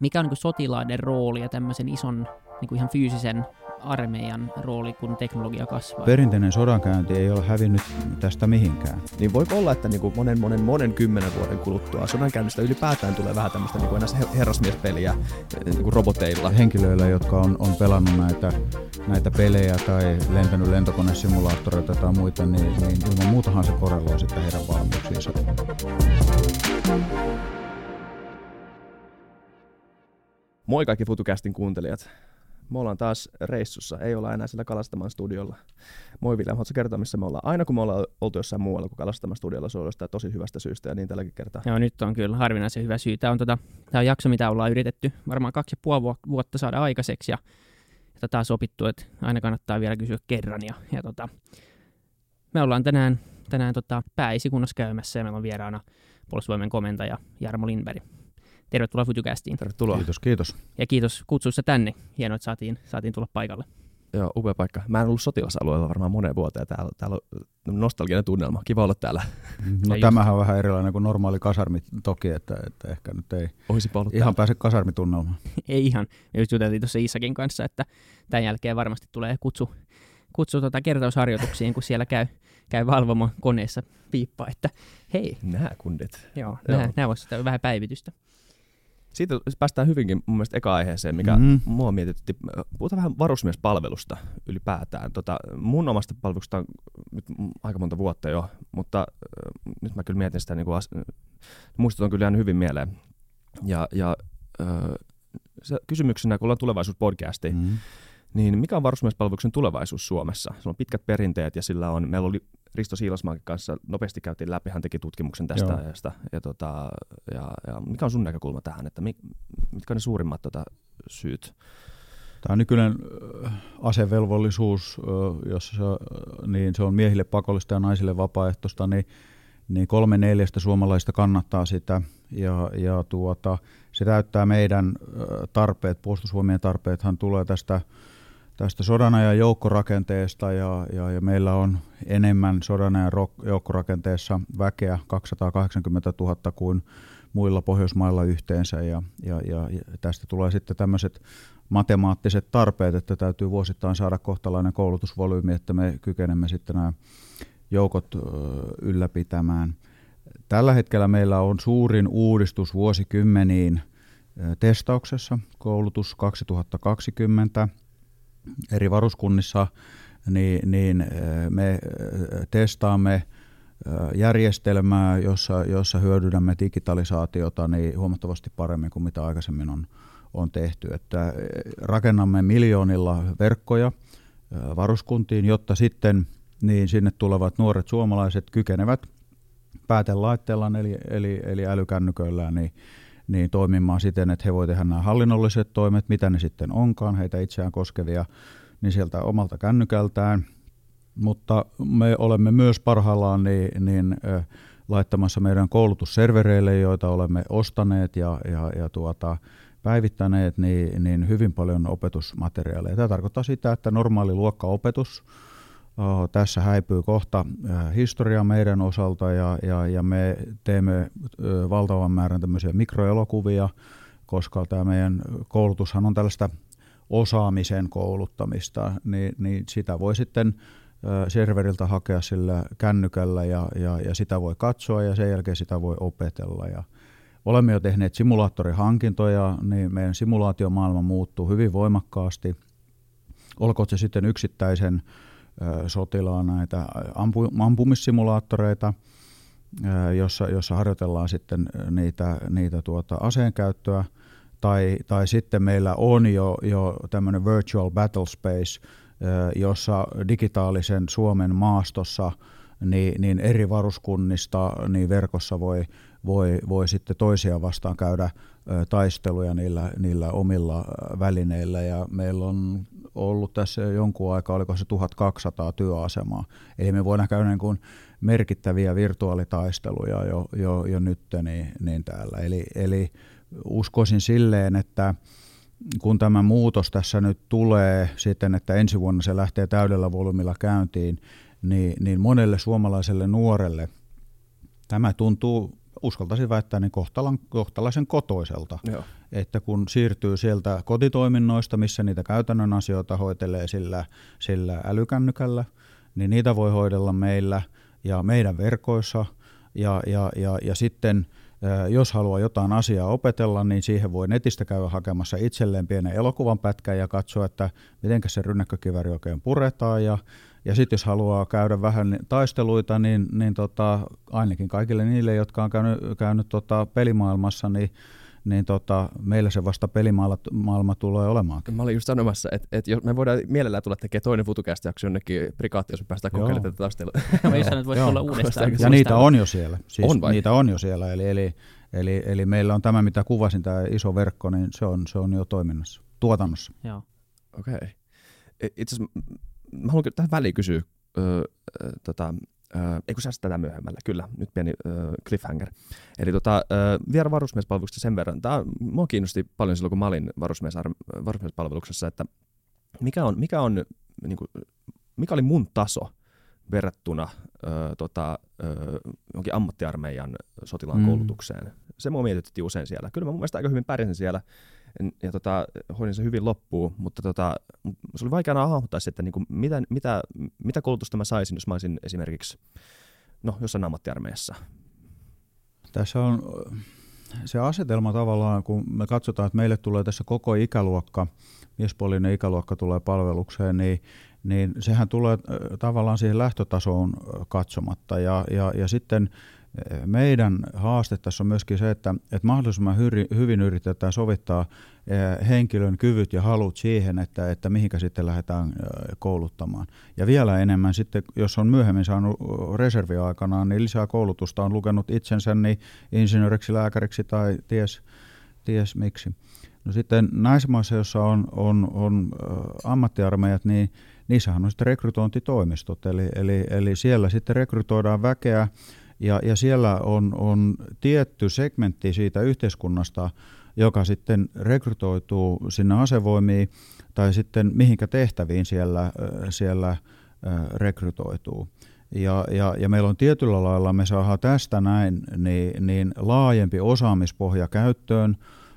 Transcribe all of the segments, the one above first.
mikä on niin kuin sotilaiden rooli ja tämmöisen ison niin kuin ihan fyysisen armeijan rooli, kun teknologia kasvaa. Perinteinen sodankäynti ei ole hävinnyt tästä mihinkään. Niin voiko olla, että niin kuin monen, monen, monen kymmenen vuoden kuluttua sodankäynnistä ylipäätään tulee vähän tämmöistä niin kuin herrasmiespeliä niin kuin roboteilla? Henkilöillä, jotka on, on pelannut näitä, näitä pelejä tai lentänyt lentokonesimulaattoreita tai muita, niin, niin ilman muutahan se korreloi sitten heidän valmiuksiinsa. Moi kaikki FutuCastin kuuntelijat. Me ollaan taas reissussa, ei olla enää sillä Kalastaman studiolla. Moi Vilja, haluatko kertoa, missä me ollaan? Aina kun me ollaan oltu jossain muualla kuin Kalastaman studiolla, se on jostain tosi hyvästä syystä ja niin tälläkin kertaa. Joo, nyt on kyllä harvinaisen hyvä syy. Tämä on, tota, tämä on jakso, mitä ollaan yritetty varmaan kaksi ja puoli vuotta saada aikaiseksi ja, ja tätä on sopittu, että aina kannattaa vielä kysyä kerran. Ja, ja tota, me ollaan tänään, tänään tota, pääesikunnassa käymässä ja meillä on vieraana puolustusvoimien komentaja Jarmo Lindberg. Tervetuloa Futucastiin. Tervetuloa. Kiitos, kiitos. Ja kiitos kutsussa tänne. Hienoa, että saatiin, saatiin tulla paikalle. Joo, upea paikka. Mä en ollut sotilasalueella varmaan moneen vuoteen. Täällä, täällä on nostalginen tunnelma. Kiva olla täällä. No ja tämähän just... on vähän erilainen kuin normaali kasarmi toki, että, että ehkä nyt ei Olisi ihan täällä. pääse kasarmitunnelmaan. ei ihan. Me just juteltiin tuossa Isakin kanssa, että tämän jälkeen varmasti tulee kutsu, kutsu tuota kertausharjoituksiin, kun siellä käy, käy valvomo koneessa piippa, että hei. Nämä kundit. Joo, Joo. nämä, nämä voisivat vähän päivitystä. Siitä päästään hyvinkin mun mielestä eka aiheeseen, mikä mm-hmm. mua mietitytti. Puhutaan vähän varusmiespalvelusta ylipäätään. Tota, mun omasta palvelusta on nyt aika monta vuotta jo, mutta äh, nyt mä kyllä mietin sitä, niin kuin as- muistot on kyllä jäänyt hyvin mieleen. Ja, ja äh, se kysymyksenä, kun ollaan tulevaisuuspodcasti, mm-hmm. Niin mikä on varusmiespalveluksen tulevaisuus Suomessa? Se on pitkät perinteet ja sillä on, meillä oli Risto Siilasmaankin kanssa nopeasti käytiin läpi, hän teki tutkimuksen tästä Joo. ajasta. Ja, tota, ja, ja mikä on sun näkökulma tähän, että mitkä on ne suurimmat tota, syyt? Tämä nykyinen asevelvollisuus, jos se, niin se on miehille pakollista ja naisille vapaaehtoista, niin, niin kolme neljästä suomalaista kannattaa sitä. Ja, ja tuota, se täyttää meidän tarpeet, puolustusvoimien tarpeethan tulee tästä tästä sodanajan joukkorakenteesta ja, ja, ja meillä on enemmän sodanajan joukkorakenteessa väkeä 280 000 kuin muilla Pohjoismailla yhteensä ja, ja, ja, ja tästä tulee sitten tämmöiset matemaattiset tarpeet, että täytyy vuosittain saada kohtalainen koulutusvolyymi, että me kykenemme sitten nämä joukot ylläpitämään. Tällä hetkellä meillä on suurin uudistus vuosikymmeniin testauksessa, koulutus 2020, eri varuskunnissa, niin, niin me testaamme järjestelmää, jossa, jossa hyödynnämme digitalisaatiota niin huomattavasti paremmin kuin mitä aikaisemmin on, on tehty. Että rakennamme miljoonilla verkkoja varuskuntiin, jotta sitten niin sinne tulevat nuoret suomalaiset kykenevät päätelaitteellaan eli, eli, eli älykännyköillään niin niin toimimaan siten, että he voivat tehdä nämä hallinnolliset toimet, mitä ne sitten onkaan, heitä itseään koskevia, niin sieltä omalta kännykältään. Mutta me olemme myös parhaillaan niin, niin laittamassa meidän koulutusservereille, joita olemme ostaneet ja, ja, ja tuota, päivittäneet, niin, niin hyvin paljon opetusmateriaaleja. Tämä tarkoittaa sitä, että normaali luokkaopetus tässä häipyy kohta historia meidän osalta ja, ja, ja me teemme valtavan määrän tämmöisiä mikroelokuvia, koska tämä meidän koulutushan on tällaista osaamisen kouluttamista, niin, niin sitä voi sitten serveriltä hakea sillä kännykällä ja, ja, ja sitä voi katsoa ja sen jälkeen sitä voi opetella. Ja olemme jo tehneet simulaattorihankintoja, niin meidän simulaatiomaailma muuttuu hyvin voimakkaasti. Olkoon se sitten yksittäisen sotilaan näitä ampu, ampumissimulaattoreita, jossa, jossa harjoitellaan sitten niitä, niitä tuota aseenkäyttöä, tai, tai sitten meillä on jo, jo tämmöinen virtual battle space, jossa digitaalisen Suomen maastossa niin, niin eri varuskunnista niin verkossa voi, voi, voi sitten toisia vastaan käydä taisteluja niillä, niillä omilla välineillä. Ja meillä on ollut tässä jonkun aikaa, oliko se 1200 työasemaa. Eli me voidaan käydä niin kuin merkittäviä virtuaalitaisteluja jo, jo, jo nyt niin, niin täällä. Eli, eli uskoisin silleen, että kun tämä muutos tässä nyt tulee sitten, että ensi vuonna se lähtee täydellä volyymilla käyntiin, niin, niin monelle suomalaiselle nuorelle tämä tuntuu uskaltaisin väittää, niin kohtalan, kohtalaisen kotoiselta. Joo. Että kun siirtyy sieltä kotitoiminnoista, missä niitä käytännön asioita hoitelee sillä, sillä älykännykällä, niin niitä voi hoidella meillä ja meidän verkoissa. Ja, ja, ja, ja sitten jos haluaa jotain asiaa opetella, niin siihen voi netistä käydä hakemassa itselleen pienen elokuvan pätkän ja katsoa, että miten se rynnäkkökiväri oikein puretaan. Ja, ja sitten jos haluaa käydä vähän taisteluita, niin, niin tota, ainakin kaikille niille, jotka on käynyt, käynyt tota pelimaailmassa, niin niin tota, meillä se vasta pelimaailma tulee olemaan. Mä olin just sanomassa, että, että jos me voidaan mielellään tulla tekemään toinen futukästä jakso jonnekin prikaatti, jos me päästään kokeilemaan tätä taistelua. Mä että voisi tulla uudestaan. Ja niitä on jo siellä. Siis on vai? Niitä on jo siellä, eli, eli, eli, eli meillä on tämä, mitä kuvasin, tämä iso verkko, niin se on, se on jo toiminnassa, tuotannossa. Joo. Okei. Okay. Itse asiassa mä haluan tähän väliin kysyä, öö, tota, Öö, ei kun säästä tätä myöhemmällä, kyllä, nyt pieni öö, cliffhanger. Eli tota, öö, vielä varusmiespalveluksesta sen verran. Tämä mua kiinnosti paljon silloin, kun mä olin varusmies, varusmiespalveluksessa, että mikä, on, mikä, on, niin kuin, mikä oli mun taso verrattuna öö, tota, öö, jonkin ammattiarmeijan sotilaan mm. koulutukseen. Se mua mietitytti usein siellä. Kyllä mä mun mielestä aika hyvin pärjäsin siellä ja tota, hoidin se hyvin loppuun, mutta tota, se oli vaikeana hahmottaa että niin kuin, mitä, mitä, mitä koulutusta mä saisin, jos mä olisin esimerkiksi no, jossain ammattiarmeijassa. Tässä on se asetelma tavallaan, kun me katsotaan, että meille tulee tässä koko ikäluokka, miespuolinen ikäluokka tulee palvelukseen, niin, niin sehän tulee tavallaan siihen lähtötasoon katsomatta. Ja, ja, ja sitten meidän haaste tässä on myöskin se, että, että mahdollisimman hyvin yritetään sovittaa eh, henkilön kyvyt ja halut siihen, että, että mihinkä sitten lähdetään eh, kouluttamaan. Ja vielä enemmän sitten, jos on myöhemmin saanut reserviaikanaan, niin lisää koulutusta on lukenut itsensä niin insinööriksi, lääkäriksi tai ties, ties miksi. No sitten näissä maissa, joissa on, on, on eh, ammattiarmeijat, niin niissähän on sitten rekrytointitoimistot, eli, eli, eli siellä sitten rekrytoidaan väkeä, ja, ja siellä on, on tietty segmentti siitä yhteiskunnasta, joka sitten rekrytoituu sinne asevoimiin tai sitten mihinkä tehtäviin siellä, siellä rekrytoituu. Ja, ja, ja meillä on tietyllä lailla, me saadaan tästä näin niin, niin laajempi osaamispohja käyttöön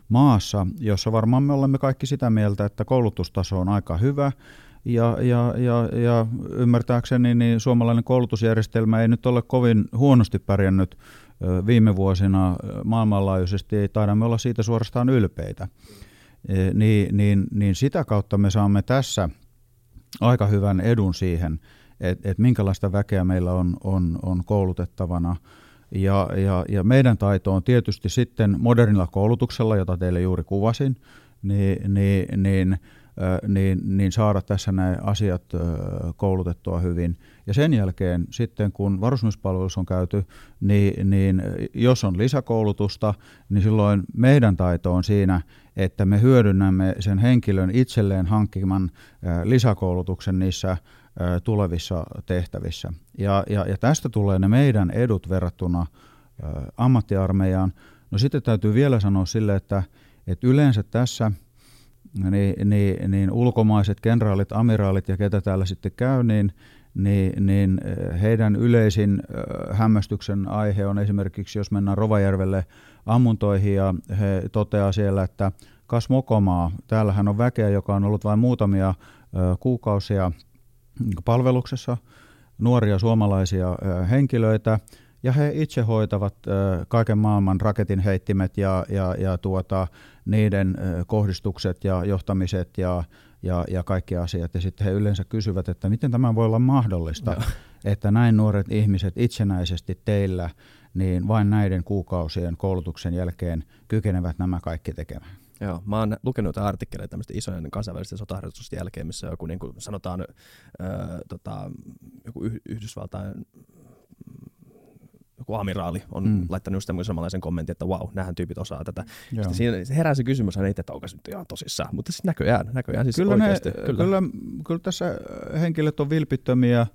maassa, jossa varmaan me olemme kaikki sitä mieltä, että koulutustaso on aika hyvä ja, ja, ja, ja ymmärtääkseni niin suomalainen koulutusjärjestelmä ei nyt ole kovin huonosti pärjännyt viime vuosina maailmanlaajuisesti, ei taidamme olla siitä suorastaan ylpeitä. Niin, niin, niin sitä kautta me saamme tässä aika hyvän edun siihen, että et minkälaista väkeä meillä on, on, on koulutettavana. Ja, ja, ja meidän taito on tietysti sitten modernilla koulutuksella, jota teille juuri kuvasin, niin, niin, niin niin, niin saada tässä nämä asiat koulutettua hyvin. Ja sen jälkeen sitten, kun varusmiespalvelus on käyty, niin, niin jos on lisäkoulutusta, niin silloin meidän taito on siinä, että me hyödynnämme sen henkilön itselleen hankkiman lisäkoulutuksen niissä tulevissa tehtävissä. Ja, ja, ja tästä tulee ne meidän edut verrattuna ammattiarmeijaan. No sitten täytyy vielä sanoa sille, että, että yleensä tässä – niin, niin, niin ulkomaiset kenraalit, amiraalit ja ketä täällä sitten käy, niin, niin, niin eh, heidän yleisin eh, hämmästyksen aihe on esimerkiksi, jos mennään Rovajärvelle ammuntoihin ja he toteaa siellä, että kas mokomaa, täällähän on väkeä, joka on ollut vain muutamia eh, kuukausia palveluksessa, nuoria suomalaisia henkilöitä, ja he itse hoitavat kaiken maailman raketin heittimet ja, ja, ja tuota, niiden kohdistukset ja johtamiset ja, ja, ja kaikki asiat. Ja sitten he yleensä kysyvät, että miten tämä voi olla mahdollista, no. että näin nuoret ihmiset itsenäisesti teillä niin vain näiden kuukausien koulutuksen jälkeen kykenevät nämä kaikki tekemään. Joo, mä oon lukenut artikkeleita tämmöistä isojen kansainvälisten sotaharjoitusten jälkeen, missä joku niin kuin sanotaan, öö, tota, joku Yhdysvaltain joku amiraali on mm. laittanut just tämmöisen samanlaisen kommentin, että wow, nämähän tyypit osaa tätä. Sitten siinä herää se kysymys, että että onko se nyt ihan tosissaan, mutta siis näköjään, näköjään siis kyllä, oikeasti. Ne, kyllä. Kyllä, kyllä tässä henkilöt on vilpittömiä,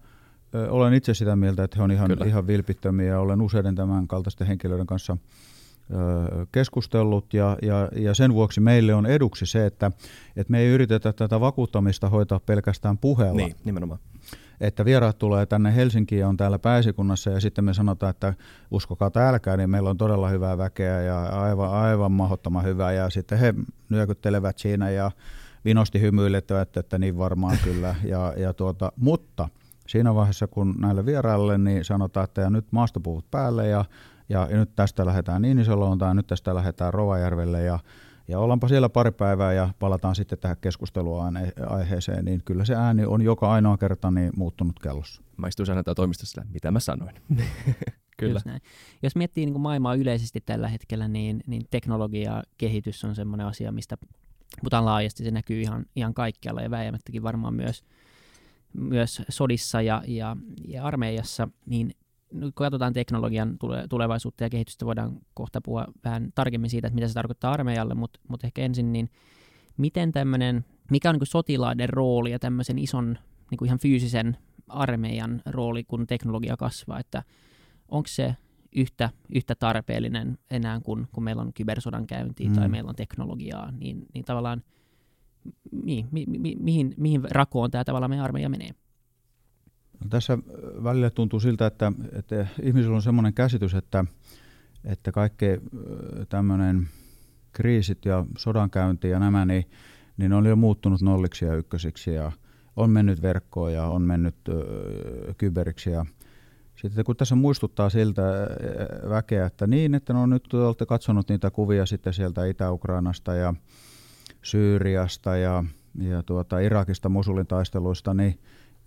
olen itse sitä mieltä, että he on ihan, ihan vilpittömiä. Olen useiden tämän kaltaisten henkilöiden kanssa keskustellut ja, ja, ja sen vuoksi meille on eduksi se, että, että me ei yritetä tätä vakuuttamista hoitaa pelkästään puheella. Niin, nimenomaan että vieraat tulee tänne Helsinkiin ja on täällä pääsikunnassa ja sitten me sanotaan, että uskokaa täälläkää, niin meillä on todella hyvää väkeä ja aivan, aivan mahdottoman hyvää ja sitten he nyökyttelevät siinä ja vinosti hymyilettävät, että niin varmaan kyllä. Ja, ja tuota, mutta siinä vaiheessa, kun näille vieraille, niin sanotaan, että ja nyt maastopuvut päälle ja, ja, ja nyt tästä lähdetään Niinisaloon tai nyt tästä lähdetään Rovajärvelle ja ja ollaanpa siellä pari päivää ja palataan sitten tähän keskusteluaiheeseen, niin kyllä se ääni on joka ainoa kerta niin muuttunut kellossa. Mä istuin aina toimistossa, mitä mä sanoin. kyllä. Näin. Jos miettii niin kuin maailmaa yleisesti tällä hetkellä, niin, niin teknologia kehitys on sellainen asia, mistä puhutaan laajasti. Se näkyy ihan, ihan kaikkialla ja väijämättäkin varmaan myös, myös sodissa ja, ja, ja armeijassa, niin kun katsotaan teknologian tulevaisuutta ja kehitystä, voidaan kohta puhua vähän tarkemmin siitä, että mitä se tarkoittaa armeijalle, mutta, mutta ehkä ensin, niin miten tämmöinen, mikä on niin sotilaiden rooli ja tämmöisen ison niin ihan fyysisen armeijan rooli, kun teknologia kasvaa, että onko se yhtä, yhtä tarpeellinen enää kuin kun meillä on kybersodan käynti mm. tai meillä on teknologiaa, niin, niin tavallaan mi, mi, mi, mihin, mihin rakoon tämä tavallaan meidän armeija menee? No tässä välillä tuntuu siltä, että, että ihmisillä on sellainen käsitys, että, että kaikki tämmöinen kriisit ja sodankäynti ja nämä, niin, niin on jo muuttunut nolliksi ja ykkösiksi ja on mennyt verkkoon ja on mennyt ö, kyberiksi. Ja sitten kun tässä muistuttaa siltä väkeä, että niin, että no nyt olette katsonut niitä kuvia sitten sieltä Itä-Ukrainasta ja Syyriasta ja, ja tuota Irakista Musulin taisteluista, niin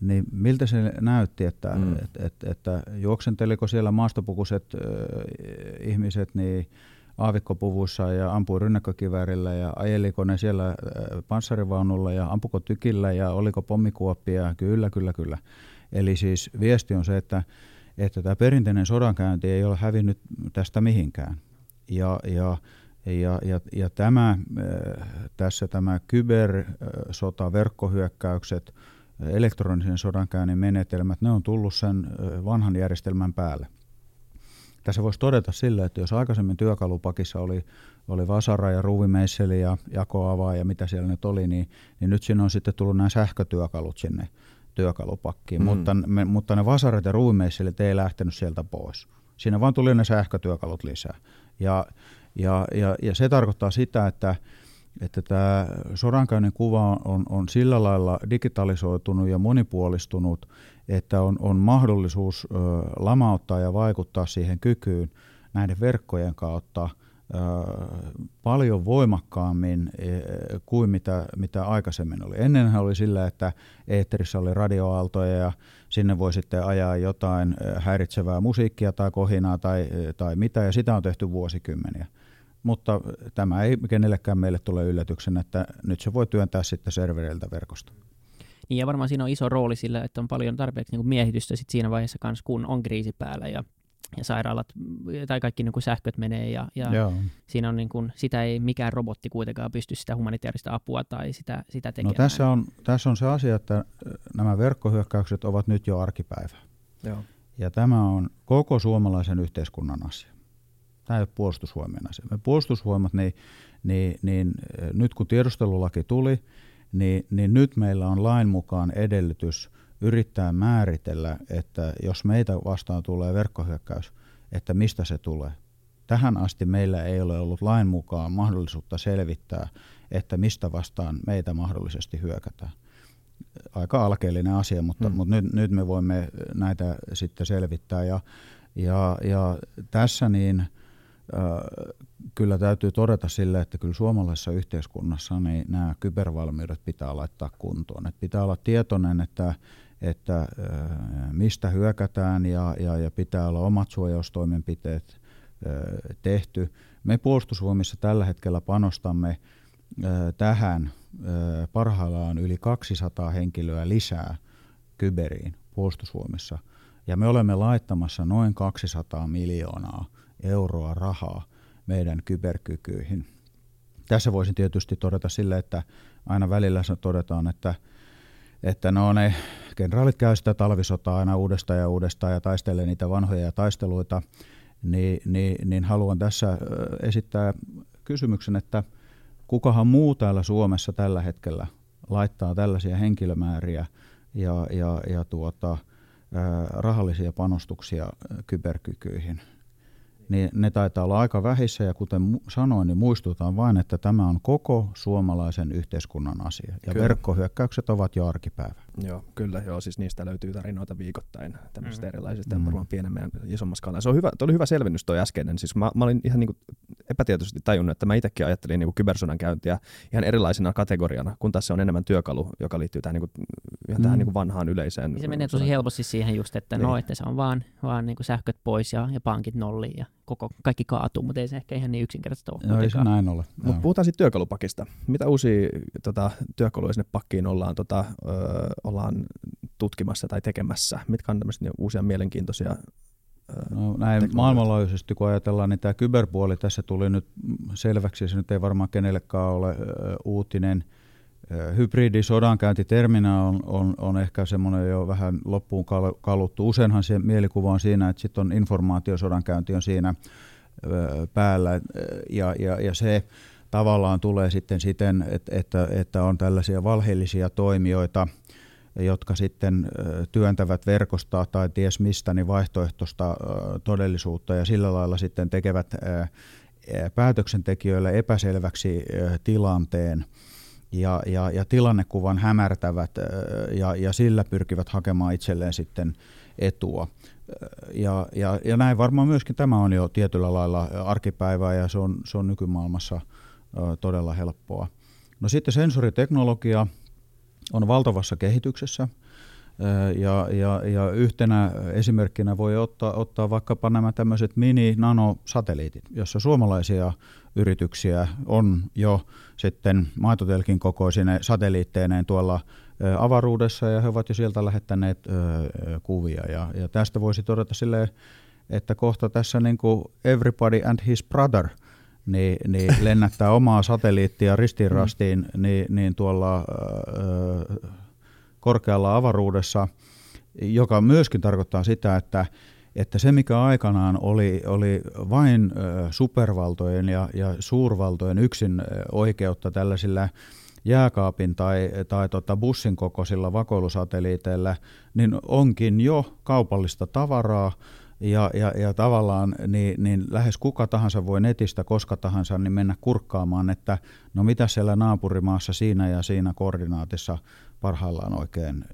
niin miltä se näytti, että, mm. et, et, että juoksenteliko siellä maastopukuiset äh, ihmiset niin aavikkopuvuissa ja ampui rynnäkkökiväärillä ja ajeliko ne siellä äh, panssarivaunulla ja ampuko tykillä ja oliko pommikuoppia? Kyllä, kyllä, kyllä. Eli siis viesti on se, että, että tämä perinteinen sodankäynti ei ole hävinnyt tästä mihinkään. Ja, ja, ja, ja, ja tämä, tässä tämä kybersota, verkkohyökkäykset, elektronisen sodankäynnin menetelmät, ne on tullut sen vanhan järjestelmän päälle. Tässä voisi todeta sillä, että jos aikaisemmin työkalupakissa oli, oli vasara ja ruuvimeisseli ja jakoavaa ja mitä siellä nyt oli, niin, niin nyt siinä on sitten tullut nämä sähkötyökalut sinne työkalupakkiin. Mm. Mutta, me, mutta ne vasarat ja ruuvimeisselit ei lähtenyt sieltä pois. Siinä vaan tuli ne sähkötyökalut lisää. Ja, ja, ja, ja se tarkoittaa sitä, että että tämä sodankäynnin kuva on, on sillä lailla digitalisoitunut ja monipuolistunut, että on, on mahdollisuus ö, lamauttaa ja vaikuttaa siihen kykyyn näiden verkkojen kautta ö, paljon voimakkaammin e, kuin mitä, mitä aikaisemmin oli. Ennenhän oli sillä, että eetterissä oli radioaaltoja ja sinne voi sitten ajaa jotain häiritsevää musiikkia tai kohinaa tai, tai mitä, ja sitä on tehty vuosikymmeniä mutta tämä ei kenellekään meille tule yllätyksen, että nyt se voi työntää sitten servereiltä verkosta. Niin ja varmaan siinä on iso rooli sillä, että on paljon tarpeeksi niin miehitystä sit siinä vaiheessa kanssa, kun on kriisi päällä ja, ja sairaalat tai kaikki niin kuin sähköt menee ja, ja siinä on niin kuin, sitä ei mikään robotti kuitenkaan pysty sitä humanitaarista apua tai sitä, sitä no tekemään. No tässä on, tässä on se asia, että nämä verkkohyökkäykset ovat nyt jo arkipäivää. Joo. Ja tämä on koko suomalaisen yhteiskunnan asia. Tämä ei ole puolustusvoimien asia. Me puolustusvoimat, niin, niin, niin nyt kun tiedustelulaki tuli, niin, niin nyt meillä on lain mukaan edellytys yrittää määritellä, että jos meitä vastaan tulee verkkohyökkäys, että mistä se tulee. Tähän asti meillä ei ole ollut lain mukaan mahdollisuutta selvittää, että mistä vastaan meitä mahdollisesti hyökätään. Aika alkeellinen asia, mutta, hmm. mutta nyt, nyt me voimme näitä sitten selvittää. Ja, ja, ja tässä niin – kyllä täytyy todeta sille, että kyllä suomalaisessa yhteiskunnassa niin nämä kybervalmiudet pitää laittaa kuntoon. Et pitää olla tietoinen, että, että mistä hyökätään ja, ja, ja pitää olla omat suojaustoimenpiteet tehty. Me puolustusvoimissa tällä hetkellä panostamme tähän parhaillaan yli 200 henkilöä lisää kyberiin puolustusvoimissa. Ja me olemme laittamassa noin 200 miljoonaa euroa rahaa meidän kyberkykyihin. Tässä voisin tietysti todeta sille, että aina välillä todetaan, että, että no ne kenraalit käy sitä talvisotaa aina uudestaan ja uudestaan ja taistelee niitä vanhoja taisteluita, niin, niin, niin haluan tässä esittää kysymyksen, että kukahan muu täällä Suomessa tällä hetkellä laittaa tällaisia henkilömääriä ja, ja, ja tuota, rahallisia panostuksia kyberkykyihin niin ne taitaa olla aika vähissä ja kuten sanoin, niin muistutan vain, että tämä on koko suomalaisen yhteiskunnan asia. Ja kyllä. verkkohyökkäykset ovat jo arkipäivä. Joo, kyllä. Joo, siis niistä löytyy tarinoita viikoittain tämmöisistä mm. erilaisista mm. varmaan pienemmän ja isomman skaalan. Se on hyvä, oli hyvä selvennys tuo äskeinen. Siis mä, mä olin ihan niin kuin epätietoisesti tajunnut, että mä itsekin ajattelin niin kuin kybersodan käyntiä ihan erilaisena kategoriana, kun tässä on enemmän työkalu, joka liittyy tähän, niin kuin, ihan mm. tähän niin kuin vanhaan yleiseen. Niin se menee tosi helposti siihen just, että no, niin. no, että se on vaan, vaan niin kuin sähköt pois ja, ja pankit nolliin ja koko, kaikki kaatuu, mutta ei se ehkä ihan niin yksinkertaista ole. Joo, ei se näin ole. Mut puhutaan sitten työkalupakista. Mitä uusia tota, työkaluja sinne pakkiin ollaan, tota, ö, ollaan tutkimassa tai tekemässä? Mitkä on tämmöisiä niin uusia mielenkiintoisia No, näin maailmanlaajuisesti, kun ajatellaan, niin tämä kyberpuoli tässä tuli nyt selväksi, se nyt ei varmaan kenellekään ole uutinen. Hybridisodankäyntiterminä on, on, on ehkä semmoinen jo vähän loppuun kaluttu. Useinhan se mielikuva on siinä, että sitten on informaatiosodankäynti on siinä ö, päällä ja, ja, ja se tavallaan tulee sitten siten, että, että, että on tällaisia valheellisia toimijoita – jotka sitten työntävät verkostoa tai ties mistä niin vaihtoehtoista todellisuutta ja sillä lailla sitten tekevät päätöksentekijöille epäselväksi tilanteen ja, ja, ja tilannekuvan hämärtävät ja, ja sillä pyrkivät hakemaan itselleen sitten etua. Ja, ja, ja näin varmaan myöskin tämä on jo tietyllä lailla arkipäivää ja se on, se on nykymaailmassa todella helppoa. No sitten sensoriteknologia – on valtavassa kehityksessä. Ja, ja, ja yhtenä esimerkkinä voi ottaa, ottaa vaikkapa nämä tämmöiset mini-nanosatelliitit, jossa suomalaisia yrityksiä on jo sitten maitotelkin kokoisine satelliitteineen tuolla avaruudessa ja he ovat jo sieltä lähettäneet kuvia. Ja, ja tästä voisi todeta silleen, että kohta tässä niin kuin everybody and his brother – niin, niin lennättää omaa satelliittia ristiin rastiin mm. niin, niin tuolla ö, korkealla avaruudessa, joka myöskin tarkoittaa sitä, että, että se mikä aikanaan oli, oli vain supervaltojen ja, ja suurvaltojen yksin oikeutta tällaisilla jääkaapin tai, tai tota bussin kokoisilla vakoilusatelliiteilla, niin onkin jo kaupallista tavaraa, ja, ja, ja tavallaan niin, niin lähes kuka tahansa voi netistä koska tahansa niin mennä kurkkaamaan, että no mitä siellä naapurimaassa siinä ja siinä koordinaatissa parhaillaan oikein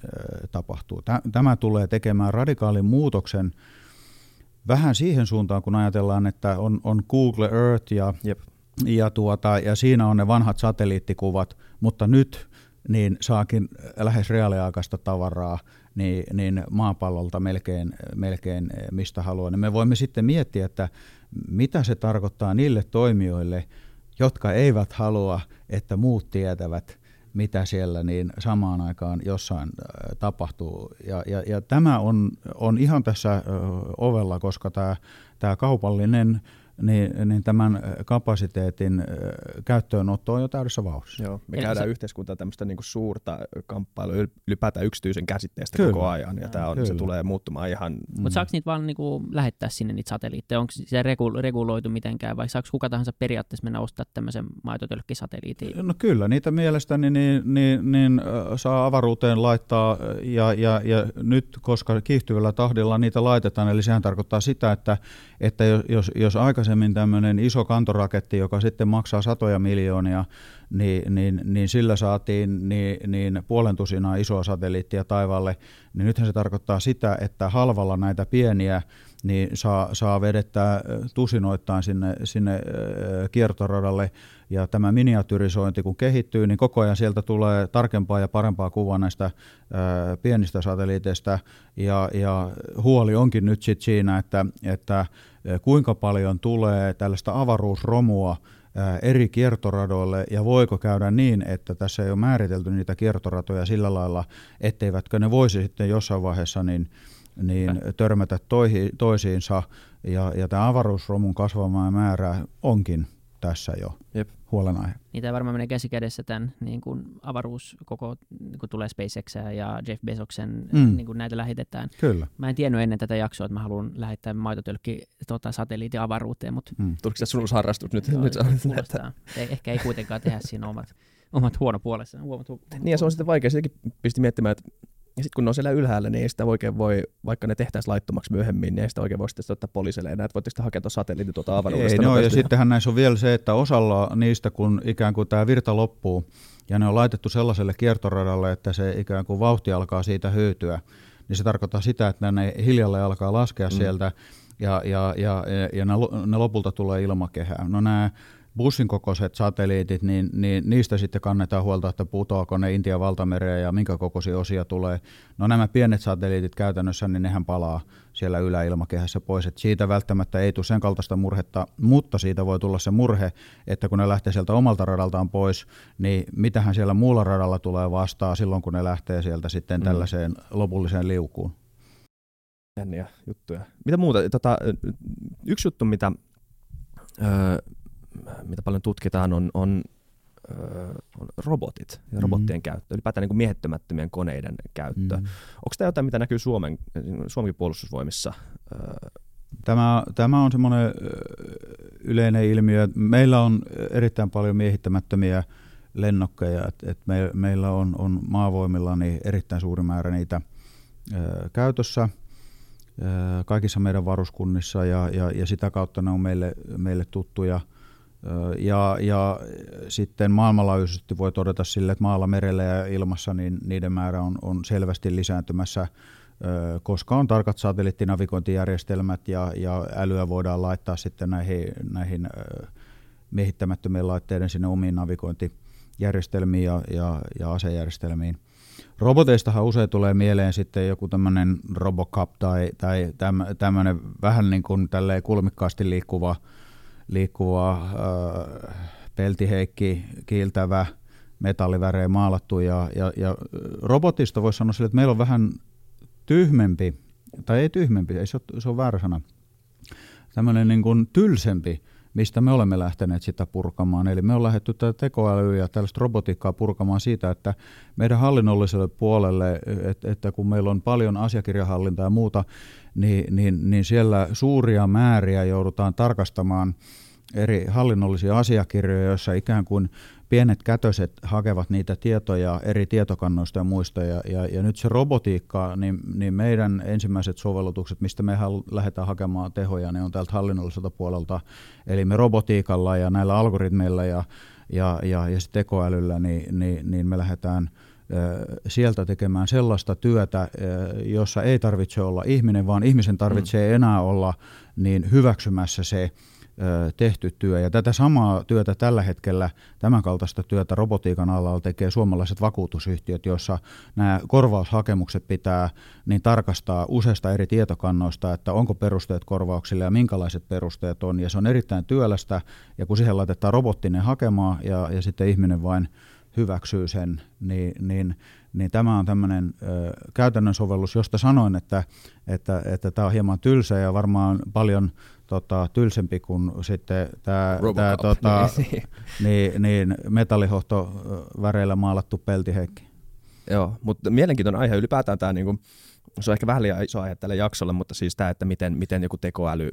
tapahtuu. Tämä tulee tekemään radikaalin muutoksen vähän siihen suuntaan, kun ajatellaan, että on, on Google Earth ja, Jep. ja, tuota, ja siinä on ne vanhat satelliittikuvat, mutta nyt niin saakin lähes reaaliaikaista tavaraa niin, niin maapallolta melkein, melkein eh, mistä haluaa. Niin me voimme sitten miettiä, että mitä se tarkoittaa niille toimijoille, jotka eivät halua, että muut tietävät, mitä siellä niin samaan aikaan jossain eh, tapahtuu. Ja, ja, ja tämä on, on ihan tässä eh, ovella, koska tämä, tämä kaupallinen niin, niin tämän kapasiteetin käyttöönotto on jo täydessä vauhdissa. Joo, me käydään se... yhteiskuntaa tämmöistä niin kuin suurta kamppailua ylipäätään yksityisen käsitteestä kyllä. koko ajan, ja tämä on, se tulee muuttumaan ihan... Mm. Mutta saako niitä vaan niin kuin lähettää sinne niitä satelliitteja? Onko se reguloitu mitenkään, vai saako kuka tahansa periaatteessa mennä ostaa tämmöisen maitotölkkisatelliitin? No kyllä, niitä mielestäni niin, niin, niin, saa avaruuteen laittaa, ja, ja, ja nyt, koska kiihtyvällä tahdilla niitä laitetaan, eli sehän tarkoittaa sitä, että, että jos, jos aikaisemmin aikaisemmin tämmöinen iso kantoraketti, joka sitten maksaa satoja miljoonia, niin, niin, niin sillä saatiin niin, niin puolen tusinaa isoa satelliittia taivaalle, niin nythän se tarkoittaa sitä, että halvalla näitä pieniä niin saa, saa vedettää tusinoittain sinne, sinne kiertoradalle. Ja tämä miniatyrisointi kun kehittyy, niin koko ajan sieltä tulee tarkempaa ja parempaa kuvaa näistä pienistä satelliiteista. Ja, ja huoli onkin nyt sit siinä, että, että kuinka paljon tulee tällaista avaruusromua eri kiertoradoille ja voiko käydä niin, että tässä ei ole määritelty niitä kiertoratoja sillä lailla, etteivätkö ne voisi sitten jossain vaiheessa niin, niin törmätä toihi, toisiinsa ja, ja tämä avaruusromun kasvamaan määrä onkin tässä jo Jep. Huolenaihe. Niitä varmaan menee käsi kädessä tämän niin kuin avaruus koko, niin kuin tulee SpaceX ja Jeff Bezoksen, mm. niin kuin näitä lähetetään. Kyllä. Mä en tiennyt ennen tätä jaksoa, että mä haluan lähettää maitotölkki tota, satelliitin avaruuteen. Mutta... Mm. Tuliko se sunnusharrastus nyt? Joo, nyt ei, ehkä ei kuitenkaan tehdä siinä omat, omat huono puolessa. Huomat hu- niin ja se on sitten vaikea. Sitäkin pisti miettimään, että ja sitten kun ne on siellä ylhäällä, niin ei sitä oikein voi, vaikka ne tehtäisiin laittomaksi myöhemmin, niin ei sitä oikein voi sitten ottaa poliisille enää, että voitte sitten hakea satelliitin tuota avaruudesta. Ei, no, ja sittenhän näissä on vielä se, että osalla niistä, kun ikään kuin tämä virta loppuu, ja ne on laitettu sellaiselle kiertoradalle, että se ikään kuin vauhti alkaa siitä hyytyä, niin se tarkoittaa sitä, että ne hiljalle alkaa laskea mm. sieltä, ja, ja, ja, ja ne, ne lopulta tulee ilmakehään. No nämä bussin kokoiset satelliitit, niin, niin niistä sitten kannetaan huolta, että putoako ne Intian valtamereen ja minkä kokoisia osia tulee. No nämä pienet satelliitit käytännössä, niin nehän palaa siellä yläilmakehässä pois. Et siitä välttämättä ei tule sen kaltaista murhetta, mutta siitä voi tulla se murhe, että kun ne lähtee sieltä omalta radaltaan pois, niin mitähän siellä muulla radalla tulee vastaan silloin, kun ne lähtee sieltä sitten mm. tällaiseen lopulliseen liukuun. Jänniä juttuja. Mitä muuta? Tota, yksi juttu, mitä öö, mitä paljon tutkitaan, on, on, on robotit ja robottien mm. käyttö, ylipäätään niin kuin miehittämättömien koneiden käyttö. Mm. Onko tämä jotain, mitä näkyy Suomen, Suomen puolustusvoimissa? Tämä, tämä on semmoinen yleinen ilmiö. Meillä on erittäin paljon miehittämättömiä lennokkeja. Et, et me, meillä on, on maavoimilla niin erittäin suuri määrä niitä ö, käytössä kaikissa meidän varuskunnissa ja, ja, ja sitä kautta ne on meille, meille tuttuja – ja, ja sitten maailmanlaajuisesti voi todeta sille, että maalla, merellä ja ilmassa niin niiden määrä on, on selvästi lisääntymässä, koska on tarkat satelliittinavigointijärjestelmät ja, ja älyä voidaan laittaa sitten näihin, näihin miehittämättömien laitteiden sinne omiin navigointijärjestelmiin ja, ja, ja asejärjestelmiin. Roboteistahan usein tulee mieleen sitten joku tämmöinen Robocop tai, tai tämmöinen vähän niin kuin kulmikkaasti liikkuva liikkuva peltiheikki, kiiltävä, metallivärejä maalattu ja, ja, ja robotista voisi sanoa sille, että meillä on vähän tyhmempi, tai ei tyhmempi, ei se ole, se on väärä sana, tämmöinen niin kuin tylsempi, mistä me olemme lähteneet sitä purkamaan. Eli me ollaan lähdetty tätä tekoälyä ja tällaista robotiikkaa purkamaan siitä, että meidän hallinnolliselle puolelle, että, että kun meillä on paljon asiakirjahallintaa ja muuta, niin, niin, niin siellä suuria määriä joudutaan tarkastamaan eri hallinnollisia asiakirjoja, joissa ikään kuin pienet kätöset hakevat niitä tietoja eri tietokannoista ja muista. Ja, ja, ja nyt se robotiikka, niin, niin meidän ensimmäiset sovellutukset, mistä me lähdetään hakemaan tehoja, ne on täältä hallinnolliselta puolelta. Eli me robotiikalla ja näillä algoritmeilla ja, ja, ja, ja tekoälyllä, niin, niin, niin me lähdetään – sieltä tekemään sellaista työtä, jossa ei tarvitse olla ihminen, vaan ihmisen tarvitsee mm. enää olla niin hyväksymässä se tehty työ. Ja tätä samaa työtä tällä hetkellä, tämän kaltaista työtä robotiikan alalla tekee suomalaiset vakuutusyhtiöt, joissa nämä korvaushakemukset pitää niin tarkastaa useista eri tietokannoista, että onko perusteet korvauksille ja minkälaiset perusteet on. Ja se on erittäin työlästä, ja kun siihen laitetaan robottinen hakemaan ja, ja sitten ihminen vain hyväksyy sen, niin, niin, niin tämä on tämmöinen ö, käytännön sovellus, josta sanoin, että, että, että tämä on hieman tylsä ja varmaan paljon tota, tylsempi kuin sitten tämä, tämä tota, niin, niin, niin metallihohto väreillä maalattu peltiheikki. Joo, mutta mielenkiintoinen aihe ylipäätään tämä, niin kuin, se on ehkä vähän liian iso aihe tälle jaksolle, mutta siis tämä, että miten, miten joku tekoäly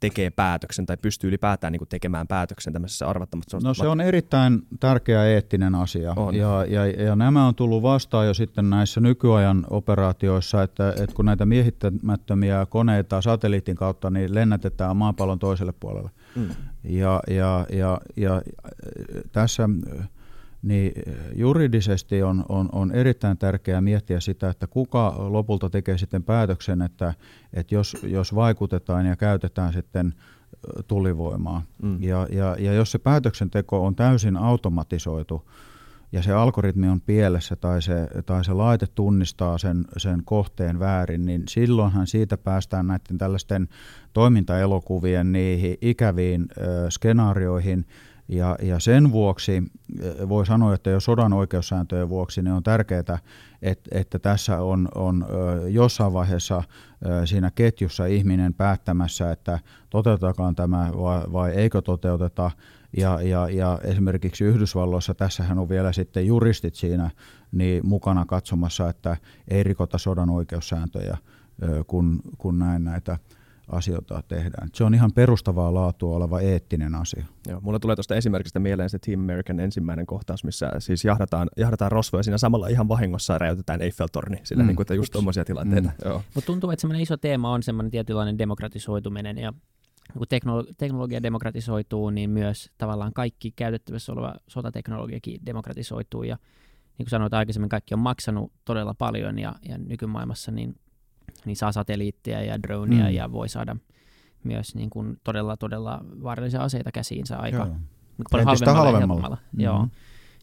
tekee päätöksen tai pystyy ylipäätään niin tekemään päätöksen tämmöisessä arvattamattomassa. No se on erittäin tärkeä eettinen asia on. Ja, ja, ja nämä on tullut vastaan jo sitten näissä nykyajan operaatioissa, että, että kun näitä miehittämättömiä koneita satelliitin kautta niin lennätetään maapallon toiselle puolelle. Mm. Ja, ja, ja, ja tässä niin juridisesti on, on, on erittäin tärkeää miettiä sitä, että kuka lopulta tekee sitten päätöksen, että, että jos, jos vaikutetaan ja käytetään sitten tulivoimaa. Mm. Ja, ja, ja jos se päätöksenteko on täysin automatisoitu ja se algoritmi on pielessä tai se, tai se laite tunnistaa sen, sen kohteen väärin, niin silloinhan siitä päästään näiden tällaisten toimintaelokuvien niihin ikäviin ö, skenaarioihin, ja, ja sen vuoksi eh, voi sanoa, että jo sodan oikeussääntöjen vuoksi niin on tärkeää, että, että tässä on, on jossain vaiheessa siinä ketjussa ihminen päättämässä, että toteutetakaan tämä vai, vai eikö toteuteta. Ja, ja, ja esimerkiksi Yhdysvalloissa, tässähän on vielä sitten juristit siinä niin mukana katsomassa, että ei rikota sodan oikeussääntöjä, kun, kun näin näitä asioita tehdään. Se on ihan perustavaa laatua oleva eettinen asia. Joo, mulla tulee tuosta esimerkistä mieleen se Team American ensimmäinen kohtaus, missä siis jahdataan, jahdataan rosvoja siinä samalla ihan vahingossa räjäytetään Eiffeltorni, sillä mm. niin kuin, että just tuommoisia tilanteita. Mm. Mutta tuntuu, että semmoinen iso teema on semmoinen tietynlainen demokratisoituminen ja kun teknolo- teknologia demokratisoituu, niin myös tavallaan kaikki käytettävissä oleva sotateknologiakin demokratisoituu ja niin kuin sanoit aikaisemmin, kaikki on maksanut todella paljon ja, ja nykymaailmassa niin, niin saa satelliitteja ja droneja mm. ja voi saada myös niin kuin todella, todella vaarallisia aseita käsiinsä aika Joo. Paljon halvemmalla, halvemmalla. helpommalla. Mm-hmm. Joo.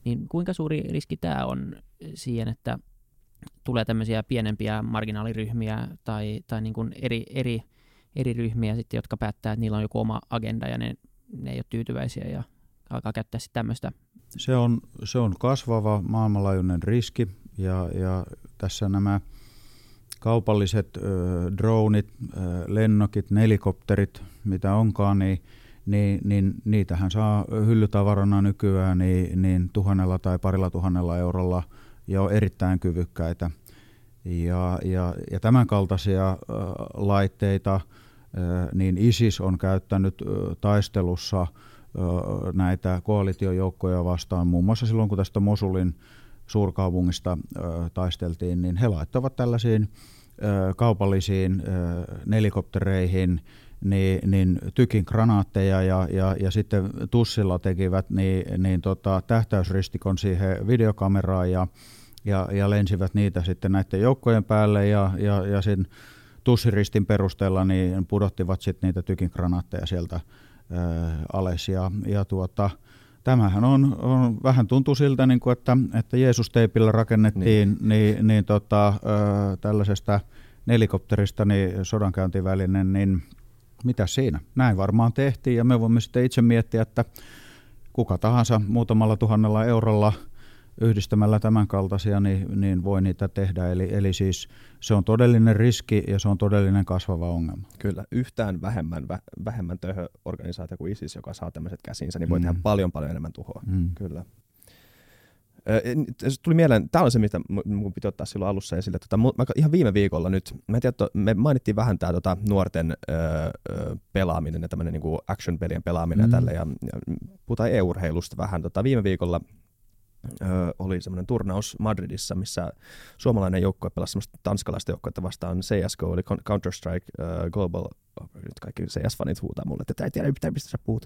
Niin kuinka suuri riski tämä on siihen, että tulee tämmöisiä pienempiä marginaaliryhmiä tai, tai niin kuin eri, eri, eri ryhmiä sitten, jotka päättää, että niillä on joku oma agenda ja ne, ne ei ole tyytyväisiä ja alkaa käyttää sitten tämmöistä se on, se on kasvava maailmanlaajuinen riski ja, ja tässä nämä kaupalliset ö, dronit, ö, lennokit, nelikopterit, mitä onkaan, niin, niin, niin niitähän saa hyllytavarana nykyään niin, niin tuhannella tai parilla tuhannella eurolla ja on erittäin kyvykkäitä. Ja, ja, ja tämän kaltaisia ö, laitteita niin ISIS on käyttänyt taistelussa – näitä koalitiojoukkoja vastaan, muun muassa silloin kun tästä Mosulin suurkaupungista taisteltiin, niin he laittavat tällaisiin kaupallisiin nelikoptereihin niin, niin tykin granaatteja ja, ja, ja sitten tussilla tekivät niin, niin tota, tähtäysristikon siihen videokameraan ja, ja, ja lensivät niitä sitten näiden joukkojen päälle ja, ja, ja sen tussiristin perusteella niin pudottivat sitten niitä tykin granaatteja sieltä alas. Ja, ja tuota, tämähän on, on, vähän tuntuu siltä, niin kuin, että, että Jeesus-teipillä rakennettiin niin. Niin, niin tota, tällaisesta nelikopterista niin sodankäyntivälinen, niin mitä siinä? Näin varmaan tehtiin ja me voimme sitten itse miettiä, että kuka tahansa muutamalla tuhannella eurolla – yhdistämällä tämän kaltaisia, niin, niin voi niitä tehdä. Eli, eli siis se on todellinen riski ja se on todellinen kasvava ongelma. Kyllä, yhtään vähemmän, vä, vähemmän töhöorganisaatio kuin ISIS, joka saa tämmöiset käsinsä, niin voi mm. tehdä paljon paljon enemmän tuhoa. Mm. Kyllä. Se tuli mieleen, tämä on se, mitä mun piti ottaa silloin alussa esille. Tota, mä, ihan viime viikolla nyt, mä tiedä, me mainittiin vähän tämä tota, nuorten öö, pelaaminen ja tämmöinen niin action-pelien pelaaminen mm. ja tälle, ja, ja puhutaan e-urheilusta vähän. Tota, viime viikolla oli semmoinen turnaus Madridissa, missä suomalainen joukkue pelasi semmoista tanskalaista joukkuetta vastaan CSGO, eli Counter-Strike uh, Global, nyt kaikki CS-fanit huutaa mulle, että ei tiedä mitään, mistä sä puhut.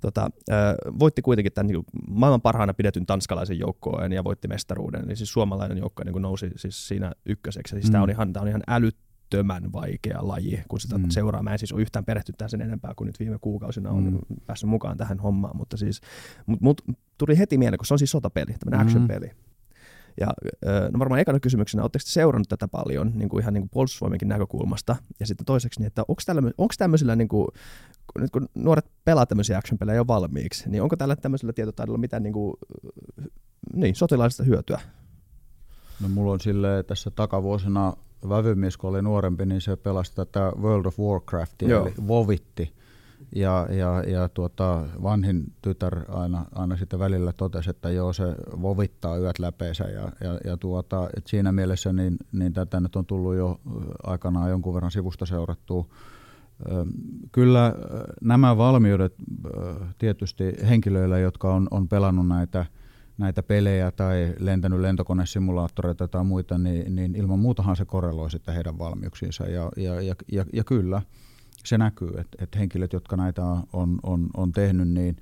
Tota, uh, voitti kuitenkin tämän niin maailman parhaana pidetyn tanskalaisen joukkoen ja voitti mestaruuden, eli siis suomalainen joukkue niin nousi siis siinä ykköseksi. Siis mm. tämä on ihan, tämä on ihan älyttömän älyttömän vaikea laji, kun sitä mm. seuraa. Mä en siis ole yhtään perehtynyt sen enempää kuin nyt viime kuukausina on mm. päässyt mukaan tähän hommaan, mutta siis mut, mut, tuli heti mieleen, kun se on siis sotapeli, tämmöinen mm. action-peli. Ja no varmaan ekana kysymyksenä, oletteko seurannut tätä paljon niin kuin ihan niin kuin puolustusvoimienkin näkökulmasta? Ja sitten toiseksi, niin, että onko, tällä, onko tämmöisillä, niin kuin, nyt kun nuoret pelaa tämmöisiä action-pelejä jo valmiiksi, niin onko tällä tämmöisellä tietotaidolla mitään niin kuin, niin, sotilaallista hyötyä? No mulla on silleen tässä takavuosina vävymies, kun oli nuorempi, niin se pelasi tätä World of Warcraftia, Joo. eli vovitti. Ja, ja, ja tuota, vanhin tytär aina, aina sitten välillä totesi, että joo, se vovittaa yöt läpeensä. Ja, ja, ja tuota, et siinä mielessä niin, niin tätä nyt on tullut jo aikanaan jonkun verran sivusta seurattua. Kyllä nämä valmiudet tietysti henkilöillä, jotka on, on pelannut näitä – näitä pelejä tai lentänyt lentokonesimulaattoreita tai muita, niin, niin ilman muutahan se korreloi sitten heidän valmiuksiinsa. Ja, ja, ja, ja, ja kyllä, se näkyy, että, että henkilöt, jotka näitä on, on, on tehnyt, niin,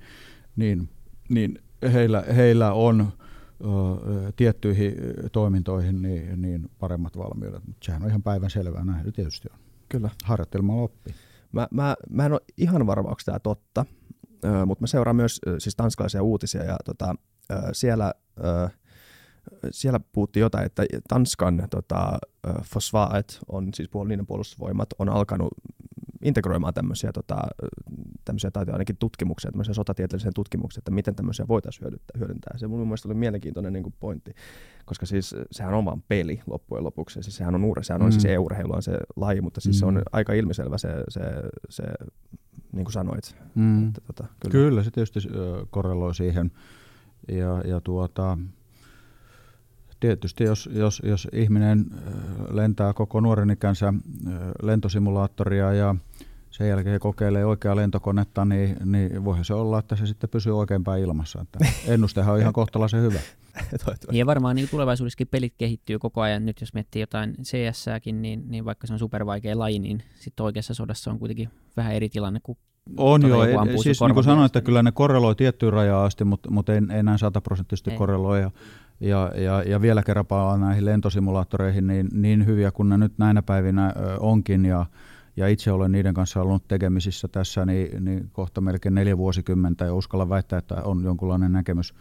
niin, niin heillä, heillä on ö, tiettyihin toimintoihin niin, niin paremmat valmiudet. Mutta sehän on ihan päivän selvää, näin tietysti on. Kyllä. Harjoittelma oppii. Mä, mä, mä en ole ihan varma, onko tämä totta, mutta mä seuraan myös siis tanskalaisia uutisia ja tota, siellä, siellä puhuttiin jotain, että Tanskan tota, Fosfaet on siis puolinen puolustusvoimat, on alkanut integroimaan tämmöisiä, tota, tämmöisiä tai ainakin tutkimuksia, tämmöisiä sotatieteellisiä tutkimuksia, että miten tämmöisiä voitaisiin hyödyntää. hyödyntää. Se mun mielestä oli mielenkiintoinen niin kuin pointti, koska siis sehän on vaan peli loppujen lopuksi. Siis sehän on, uure, sehän on mm. siis e-urheilu on se laji, mutta siis mm. se on mm. aika ilmiselvä se, se, se niin kuin sanoit. Mm. Että, tota, kyllä. kyllä, se tietysti korreloi siihen ja, ja tuota, tietysti jos, jos, jos ihminen lentää koko nuoren ikänsä lentosimulaattoria ja, sen jälkeen he kokeilee oikeaa lentokonetta, niin, niin voihan se olla, että se sitten pysyy oikeinpäin ilmassa. Että ennustehan on ihan kohtalaisen hyvä. ja varmaan niin tulevaisuudessakin pelit kehittyy koko ajan. Nyt jos miettii jotain cs niin, niin vaikka se on supervaikea laji, niin sitten oikeassa sodassa on kuitenkin vähän eri tilanne kuin on joo, siis niin kuin sanoin, että kyllä ne korreloi tiettyyn rajaan asti, mutta, mutta ei, ei näin sataprosenttisesti korreloi. Ja, ja, ja, ja vielä kerran palaan näihin lentosimulaattoreihin, niin, niin hyviä kuin ne nyt näinä päivinä onkin, ja, ja itse olen niiden kanssa ollut tekemisissä tässä niin, niin kohta melkein neljä vuosikymmentä, ja uskalla väittää, että on jonkunlainen näkemys,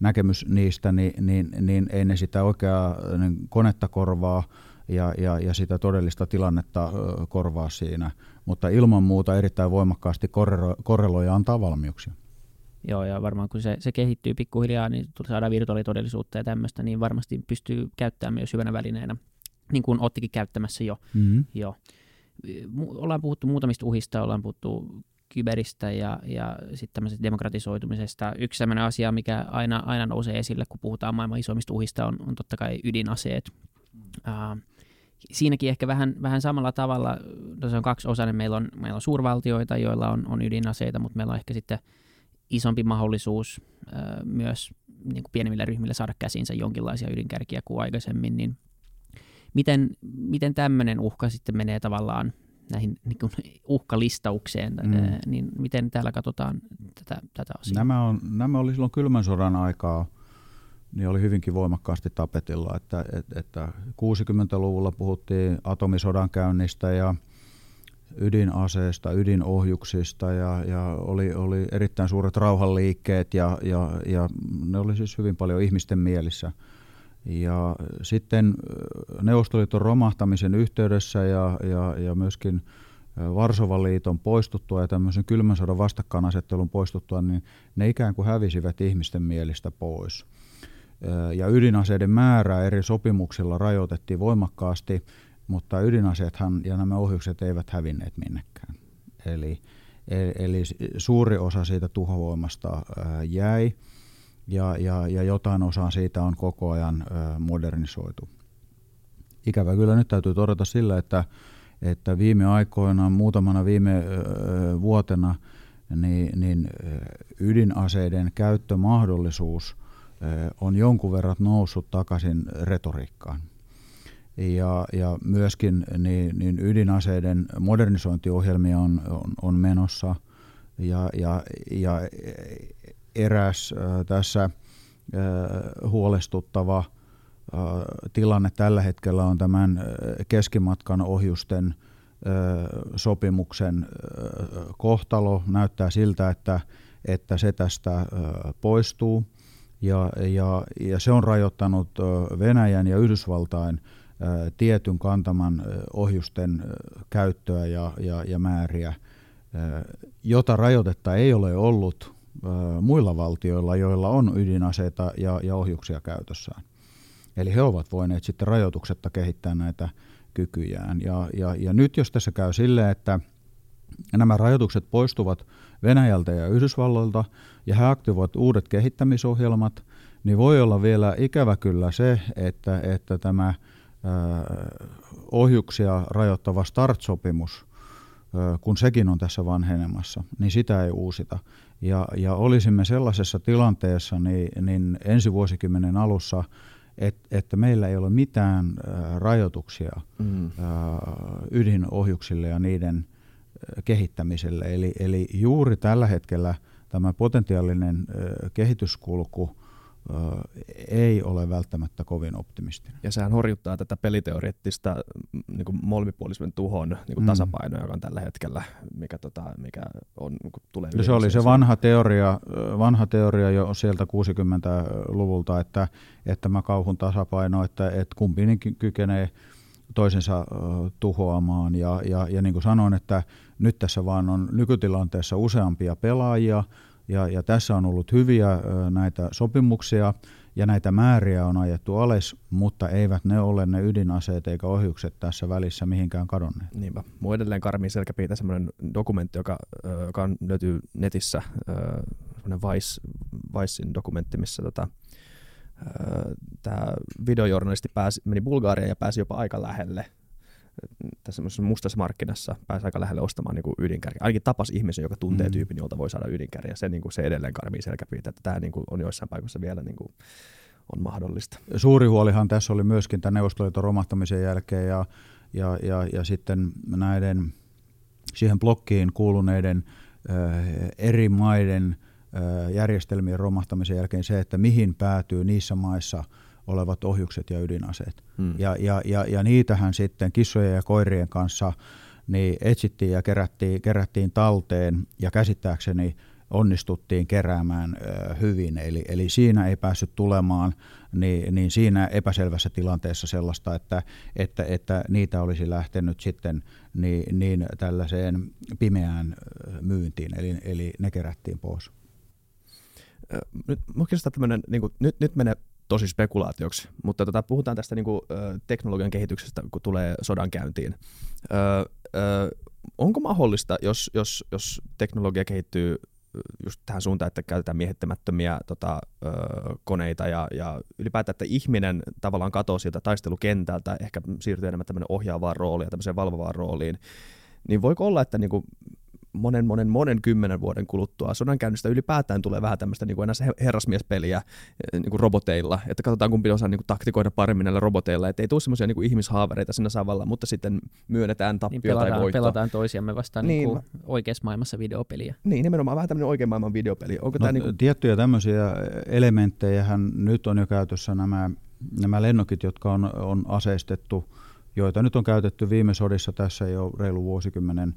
näkemys niistä, niin, niin, niin ei ne sitä oikeaa niin konetta korvaa, ja, ja, ja sitä todellista tilannetta korvaa siinä. Mutta ilman muuta erittäin voimakkaasti korreloi ja antaa valmiuksia. Joo, ja varmaan kun se, se kehittyy pikkuhiljaa, niin saadaan virtuaalitodellisuutta ja tämmöistä, niin varmasti pystyy käyttämään myös hyvänä välineenä, niin kuin ottikin käyttämässä jo. Mm-hmm. jo. Ollaan puhuttu muutamista uhista, ollaan puhuttu kyberistä ja, ja sitten tämmöisestä demokratisoitumisesta. Yksi sellainen asia, mikä aina, aina nousee esille, kun puhutaan maailman isoimmista uhista, on, on totta kai ydinaseet. Uh, siinäkin ehkä vähän, vähän samalla tavalla, no se on kaksi osainen, meillä on, meillä on suurvaltioita, joilla on, on ydinaseita, mutta meillä on ehkä sitten isompi mahdollisuus äh, myös niin kuin pienemmillä ryhmillä saada käsinsä jonkinlaisia ydinkärkiä kuin aikaisemmin, niin miten, miten tämmöinen uhka sitten menee tavallaan näihin niin kuin uhkalistaukseen, mm. niin miten täällä katsotaan tätä, tätä asiaa? Nämä, on, nämä oli silloin kylmän sodan aikaa, niin oli hyvinkin voimakkaasti tapetilla, että, että, että 60-luvulla puhuttiin atomisodan käynnistä ja ydinaseista, ydinohjuksista ja, ja oli, oli erittäin suuret rauhanliikkeet ja, ja, ja ne oli siis hyvin paljon ihmisten mielissä. Ja sitten Neuvostoliiton romahtamisen yhteydessä ja, ja, ja myöskin Varsovan liiton poistuttua ja tämmöisen kylmän sodan vastakkainasettelun poistuttua, niin ne ikään kuin hävisivät ihmisten mielistä pois. Ja ydinaseiden määrää eri sopimuksilla rajoitettiin voimakkaasti mutta ydinaseethan ja nämä ohjukset eivät hävinneet minnekään. Eli, e, eli suuri osa siitä tuhovoimasta jäi ja, ja, ja jotain osaa siitä on koko ajan modernisoitu. Ikävä kyllä nyt täytyy todeta sillä, että, että viime aikoina, muutamana viime vuotena, niin, niin ydinaseiden käyttömahdollisuus on jonkun verran noussut takaisin retoriikkaan. Ja, ja myöskin niin, niin ydinaseiden modernisointiohjelmia on, on, on menossa. Ja, ja, ja eräs äh, tässä äh, huolestuttava äh, tilanne tällä hetkellä on tämän keskimatkan ohjusten sopimuksen kohtalo. Näyttää siltä, että, että se tästä poistuu ja, ja, ja se on rajoittanut Venäjän ja Yhdysvaltain – tietyn kantaman ohjusten käyttöä ja, ja, ja määriä, jota rajoitetta ei ole ollut muilla valtioilla, joilla on ydinaseita ja, ja ohjuksia käytössään. Eli he ovat voineet sitten rajoituksetta kehittää näitä kykyjään. Ja, ja, ja nyt jos tässä käy sille, että nämä rajoitukset poistuvat Venäjältä ja Yhdysvalloilta ja he aktivoivat uudet kehittämisohjelmat, niin voi olla vielä ikävä kyllä se, että, että tämä ohjuksia rajoittava START-sopimus, kun sekin on tässä vanhenemassa, niin sitä ei uusita. Ja, ja olisimme sellaisessa tilanteessa niin, niin ensi vuosikymmenen alussa, et, että meillä ei ole mitään rajoituksia mm. ydinohjuksille ja niiden kehittämiselle. Eli, eli juuri tällä hetkellä tämä potentiaalinen kehityskulku ei ole välttämättä kovin optimistinen. Ja sehän horjuttaa tätä peliteoreettista niin kuin molemipuolisuuden tuhon niin kuin mm. tasapainoa, joka on tällä hetkellä, mikä, tota, mikä on, niin kuin tulee Se oli se vanha teoria, vanha teoria jo sieltä 60-luvulta, että, että tämä kauhun tasapaino, että, että kumpi kykenee toisensa tuhoamaan. Ja, ja, ja niin kuin sanoin, että nyt tässä vaan on nykytilanteessa useampia pelaajia, ja, ja tässä on ollut hyviä näitä sopimuksia ja näitä määriä on ajettu alas, mutta eivät ne ole ne ydinaseet eikä ohjukset tässä välissä mihinkään kadonneet. Niinpä. Mua edelleen karmii selkäpiitä semmoinen dokumentti, joka, joka on, löytyy netissä, semmoinen Vice, Vicein dokumentti, missä tota, tämä videojournalisti pääsi, meni Bulgariaan ja pääsi jopa aika lähelle tässä mustassa markkinassa pääsi aika lähelle ostamaan niin ydinkärkiä. Ainakin tapas ihmisen, joka tuntee mm. tyypin, jolta voi saada ydinkärkiä. Se, niin kuin, se edelleen karmii selkäpiitä, että tämä niin kuin, on joissain paikoissa vielä niin kuin, on mahdollista. Suuri huolihan tässä oli myöskin tämän Neuvostoliiton romahtamisen jälkeen ja, ja, ja, ja sitten näiden siihen blokkiin kuuluneiden äh, eri maiden järjestelmien romahtamisen jälkeen se, että mihin päätyy niissä maissa olevat ohjukset ja ydinaseet. Hmm. Ja, ja, ja, ja niitähän sitten kissojen ja koirien kanssa niin etsittiin ja kerättiin, kerättiin talteen ja käsittääkseni onnistuttiin keräämään hyvin. Eli, eli siinä ei päässyt tulemaan niin, niin siinä epäselvässä tilanteessa sellaista, että, että, että niitä olisi lähtenyt sitten niin, niin tällaiseen pimeään myyntiin, eli, eli ne kerättiin pois. Nyt, tämmönen, niin kuin, nyt, nyt menee tosi spekulaatioksi, mutta tota, puhutaan tästä niin kuin, teknologian kehityksestä, kun tulee sodan käyntiin. Ö, ö, onko mahdollista, jos, jos, jos teknologia kehittyy just tähän suuntaan, että käytetään miehittämättömiä tota, ö, koneita ja, ja ylipäätään, että ihminen tavallaan katoaa sieltä taistelukentältä, ehkä siirtyy enemmän tämmöinen ohjaavaan rooliin ja tämmöiseen valvovaan rooliin, niin voiko olla, että niin kuin monen, monen, monen kymmenen vuoden kuluttua sodankäynnistä ylipäätään tulee vähän tämmöistä niin kuin enää herrasmiespeliä eh, niin kuin roboteilla, että katsotaan kumpi osaa niin kuin taktikoida paremmin näillä roboteilla, että ei tule semmoisia niin ihmishaavereita siinä samalla, mutta sitten myönnetään tappio niin pelataan, tai voitto. Pelataan toisiamme vastaan niin, niin kuin oikeassa maailmassa videopeliä. Niin, nimenomaan vähän tämmöinen oikean maailman videopeli. Onko no, tämä niin kuin... Tiettyjä tämmöisiä elementtejä nyt on jo käytössä nämä, nämä lennokit, jotka on, on aseistettu joita nyt on käytetty viime sodissa tässä jo reilu vuosikymmenen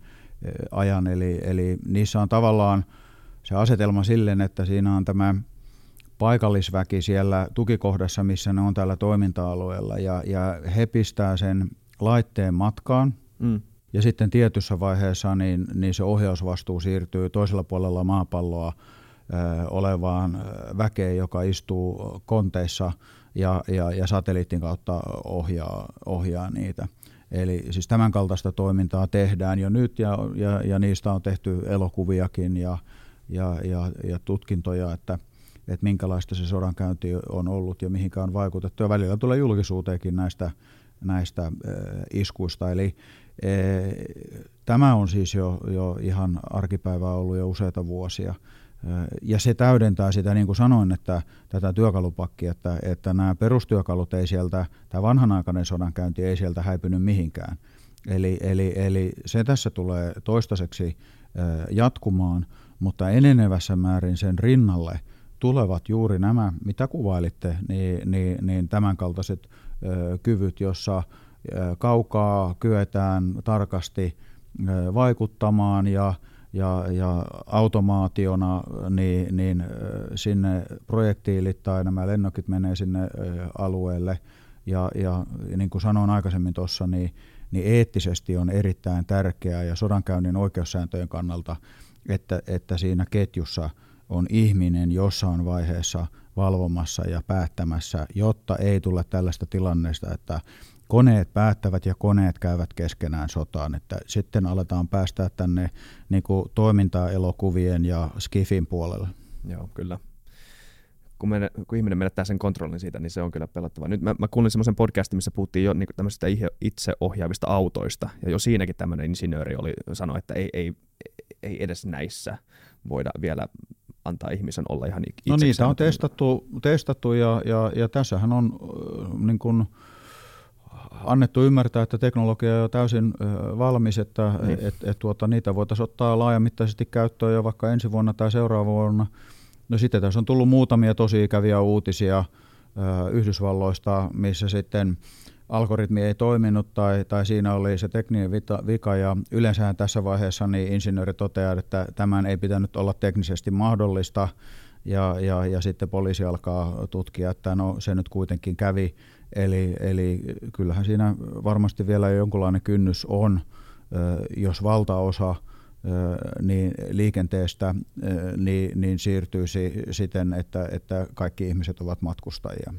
ajan. Eli, eli niissä on tavallaan se asetelma silleen, että siinä on tämä paikallisväki siellä tukikohdassa, missä ne on tällä toiminta-alueella, ja, ja he pistää sen laitteen matkaan, mm. ja sitten tietyssä vaiheessa niin, niin se ohjausvastuu siirtyy toisella puolella maapalloa ö, olevaan väkeen, joka istuu konteissa ja, ja, ja satelliitin kautta ohjaa, ohjaa niitä. Eli siis tämän kaltaista toimintaa tehdään jo nyt ja, ja, ja niistä on tehty elokuviakin ja, ja, ja, ja tutkintoja, että, että minkälaista se sodankäynti on ollut ja mihinkä on vaikutettu. Ja välillä tulee julkisuuteenkin näistä, näistä äh, iskuista. Eli äh, tämä on siis jo, jo ihan arkipäivää ollut jo useita vuosia. Ja se täydentää sitä, niin kuin sanoin, että tätä työkalupakkia, että, että nämä perustyökalut ei sieltä, tämä vanhanaikainen sodankäynti ei sieltä häipynyt mihinkään. Eli, eli, eli se tässä tulee toistaiseksi jatkumaan, mutta enenevässä määrin sen rinnalle tulevat juuri nämä, mitä kuvailitte, niin, niin, niin tämänkaltaiset kyvyt, jossa kaukaa kyetään tarkasti vaikuttamaan ja ja, ja automaationa niin, niin sinne projektiilit tai nämä lennokit menee sinne alueelle. Ja, ja, niin kuin sanoin aikaisemmin tuossa, niin, niin eettisesti on erittäin tärkeää ja sodankäynnin oikeussääntöjen kannalta, että, että siinä ketjussa on ihminen jossain vaiheessa valvomassa ja päättämässä, jotta ei tule tällaista tilanneesta, että koneet päättävät ja koneet käyvät keskenään sotaan. Että sitten aletaan päästää tänne niin kuin toiminta-elokuvien ja skifin puolelle. Joo, kyllä. Kun, me, kun ihminen menettää sen kontrollin siitä, niin se on kyllä pelottavaa. Nyt mä, mä kuulin semmoisen podcastin, missä puhuttiin jo niin tämmöisistä itseohjaavista autoista, ja jo siinäkin tämmöinen insinööri oli sanoi, että ei, ei, ei edes näissä voida vielä antaa ihmisen olla ihan itse. No niitä on testattu, testattu ja, ja, ja tässähän on äh, niin kuin, annettu ymmärtää, että teknologia on jo täysin valmis, että niin. et, et, tuota, niitä voitaisiin ottaa laajamittaisesti käyttöön jo vaikka ensi vuonna tai seuraavana vuonna. No sitten tässä on tullut muutamia tosi ikäviä uutisia Yhdysvalloista, missä sitten algoritmi ei toiminut tai, tai siinä oli se tekninen vika ja yleensä tässä vaiheessa niin insinööri toteaa, että tämän ei pitänyt olla teknisesti mahdollista ja, ja, ja sitten poliisi alkaa tutkia, että no se nyt kuitenkin kävi Eli, eli kyllähän siinä varmasti vielä jonkunlainen kynnys on, jos valtaosa niin liikenteestä niin, niin siirtyisi siten, että, että kaikki ihmiset ovat matkustajia.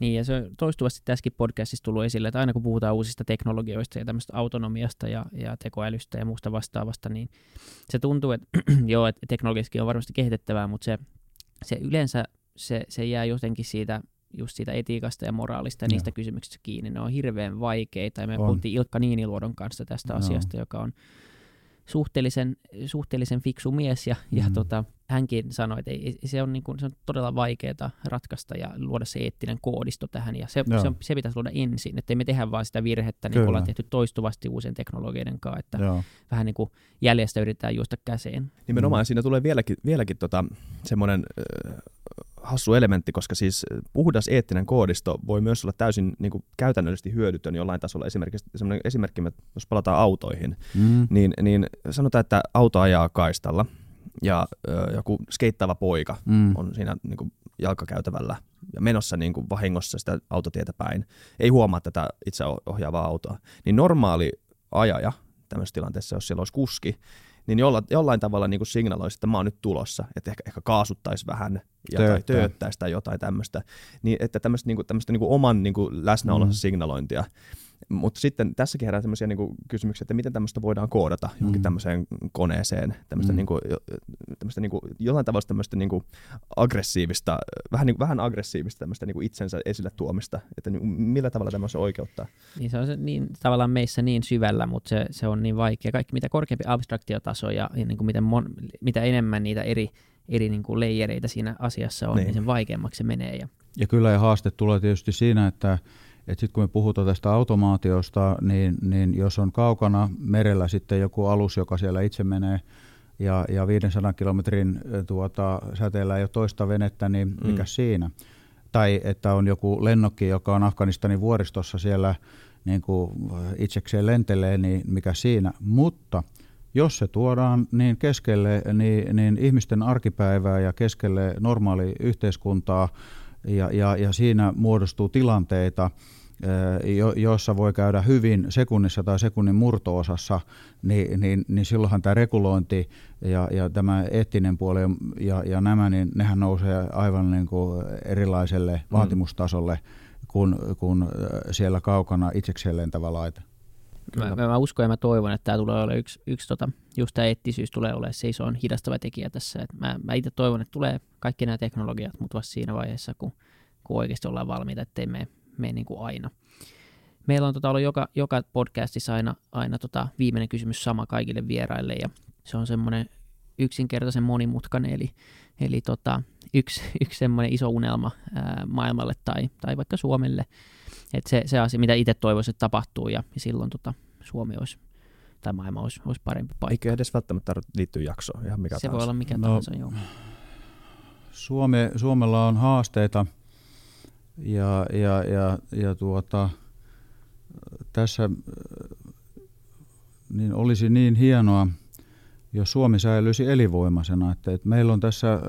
Niin, ja se on toistuvasti tässäkin podcastissa tullut esille, että aina kun puhutaan uusista teknologioista ja tämmöistä autonomiasta ja, ja tekoälystä ja muusta vastaavasta, niin se tuntuu, että joo, että teknologiassakin on varmasti kehitettävää, mutta se, se yleensä se, se jää jotenkin siitä just siitä etiikasta ja moraalista ja niistä Joo. kysymyksistä kiinni. Ne on hirveän vaikeita ja me on. puhuttiin Ilkka Niiniluodon kanssa tästä Joo. asiasta, joka on suhteellisen, suhteellisen fiksu mies ja, mm. ja tota, hänkin sanoi, että ei, se, on niin kuin, se on todella vaikeaa ratkaista ja luoda se eettinen koodisto tähän ja se, se, on, se pitäisi luoda ensin, että me tehdä vaan sitä virhettä, niin kuin ollaan tehty toistuvasti uusien teknologioiden kanssa, että Joo. vähän niin kuin jäljestä yritetään juosta käseen. Nimenomaan mm. siinä tulee vieläkin, vieläkin tota, semmoinen äh, hassu elementti, koska siis puhdas eettinen koodisto voi myös olla täysin niin kuin käytännöllisesti hyödytön jollain tasolla. Esimerkiksi esimerkki, jos palataan autoihin, mm. niin, niin sanotaan, että auto ajaa kaistalla ja ö, joku skeittaava poika mm. on siinä niin kuin jalkakäytävällä ja menossa niin kuin vahingossa sitä autotietä päin, ei huomaa tätä itse ohjaavaa autoa, niin normaali ajaja tämmöisessä tilanteessa, jos siellä olisi kuski, niin jolla, jollain tavalla niin signaloisi, että mä oon nyt tulossa, että ehkä, ehkä kaasuttaisi vähän ja tai tööttäisi tai jotain tämmöistä, niin että tämmöistä, niin kuin, tämmöistä niin kuin oman niin kuin läsnäolonsa mm. signalointia. Mutta sitten tässäkin herää sellaisia niin kysymyksiä, että miten tämmöistä voidaan koodata johonkin mm. tämmöiseen koneeseen, tämmöistä, mm. niin kuin, tämmöistä niin kuin, jollain tavalla tämmöistä niin kuin aggressiivista, vähän, niin, vähän aggressiivista tämmöistä niin kuin itsensä esille tuomista, että niin, millä tavalla tämmöistä oikeuttaa? Niin se on se niin, tavallaan meissä niin syvällä, mutta se, se on niin vaikea. Kaikki mitä korkeampi abstraktiotaso ja, ja niin kuin miten mon, mitä enemmän niitä eri eri niin kuin leijereitä siinä asiassa on, niin, niin sen vaikeammaksi se menee. Ja, ja kyllä ja haaste tulee tietysti siinä, että sitten kun me puhutaan tästä automaatiosta, niin, niin jos on kaukana merellä sitten joku alus, joka siellä itse menee, ja, ja 500 kilometrin tuota, säteellä ei ole toista venettä, niin mikä mm. siinä? Tai että on joku lennokki, joka on Afganistanin vuoristossa siellä niin kuin itsekseen lentelee, niin mikä siinä? Mutta jos se tuodaan niin keskelle niin, niin ihmisten arkipäivää ja keskelle normaali yhteiskuntaa, ja, ja, ja siinä muodostuu tilanteita, jo, joissa voi käydä hyvin sekunnissa tai sekunnin murtoosassa, niin, niin, niin silloinhan tämä regulointi ja, ja tämä eettinen puoli ja, ja nämä, niin nehän nousee aivan niin kuin erilaiselle mm. vaatimustasolle kuin, kuin siellä kaukana itsekseen lentävä laite. Mä, mä, uskon ja mä toivon, että tämä tulee olemaan yksi, yksi tota, just tämä eettisyys tulee olemaan se iso hidastava tekijä tässä. Et mä, mä itse toivon, että tulee kaikki nämä teknologiat, mutta vasta siinä vaiheessa, kun, kun oikeasti ollaan valmiita, ettei mene, mene niin kuin aina. Meillä on tota, ollut joka, joka podcastissa aina, aina tota, viimeinen kysymys sama kaikille vieraille ja se on semmoinen yksinkertaisen monimutkainen, eli, eli tota, yksi, yksi semmoinen iso unelma ää, maailmalle tai, tai vaikka Suomelle, että se, se asia, mitä itse toivoisin, että tapahtuu, ja, ja silloin tota, Suomi olisi, tai maailma olisi, olisi parempi paikka. Eikö edes välttämättä tarvitse liittyä jaksoon, ihan mikä Se tahansa. voi olla mikä no, tahansa, joo. Suome, Suomella on haasteita, ja, ja, ja, ja tuota, tässä niin olisi niin hienoa, jos Suomi säilyisi elinvoimaisena. Että, että meillä on tässä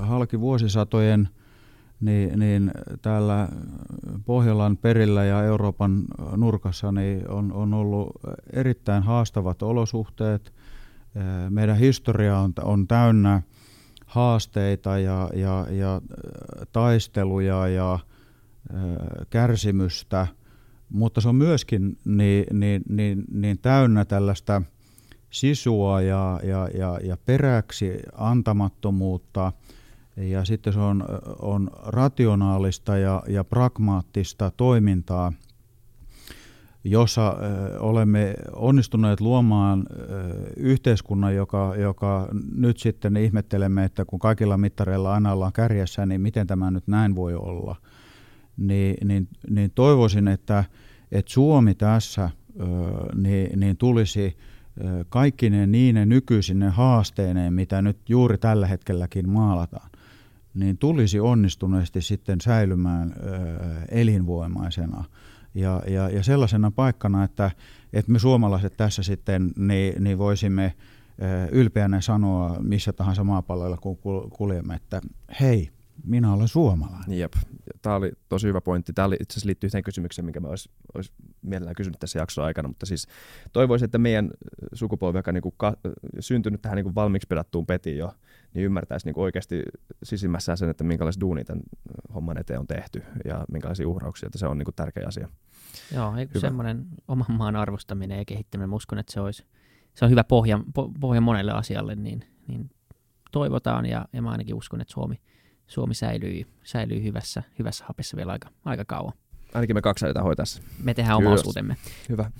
halki vuosisatojen – niin, niin täällä Pohjolan perillä ja Euroopan nurkassa niin on, on ollut erittäin haastavat olosuhteet. Meidän historia on, on täynnä haasteita ja, ja, ja taisteluja ja kärsimystä, mutta se on myöskin niin, niin, niin, niin täynnä tällaista sisua ja, ja, ja, ja peräksi antamattomuutta – ja sitten se on, on rationaalista ja, ja pragmaattista toimintaa, jossa olemme onnistuneet luomaan yhteiskunnan, joka, joka nyt sitten ihmettelemme, että kun kaikilla mittareilla aina ollaan kärjessä, niin miten tämä nyt näin voi olla. Niin, niin, niin toivoisin, että, että Suomi tässä niin, niin tulisi kaikki ne niine nykyisine haasteineen, mitä nyt juuri tällä hetkelläkin maalataan, niin tulisi onnistuneesti sitten säilymään elinvoimaisena ja, ja, ja sellaisena paikkana, että, että me suomalaiset tässä sitten niin, niin voisimme ylpeänä sanoa missä tahansa maapalloilla, kun kuljemme, että hei, minä olen suomalainen. Jep. Tämä oli tosi hyvä pointti. Tämä oli, itse asiassa liittyy yhteen kysymykseen, minkä mä olisi, olisi mielellään kysynyt tässä jakson aikana, mutta siis toivoisin, että meidän sukupolvi, joka niin kuin ka, syntynyt tähän niin kuin valmiiksi pedattuun petiin jo, niin ymmärtäisi niin oikeasti sisimmässään sen, että minkälaisia duunia tämän homman eteen on tehty ja minkälaisia uhrauksia, että se on niin kuin tärkeä asia. Joo, semmoinen oman maan arvostaminen ja kehittäminen, mä uskon, että se, olisi, se on hyvä pohja, pohja monelle asialle, niin, niin toivotaan ja, ja mä ainakin uskon, että Suomi – Suomi säilyy, säilyy hyvässä, hyvässä hapessa vielä aika, aika kauan. Ainakin me kaksi hoitaessa. Me tehdään oma osuutemme. Hyvä.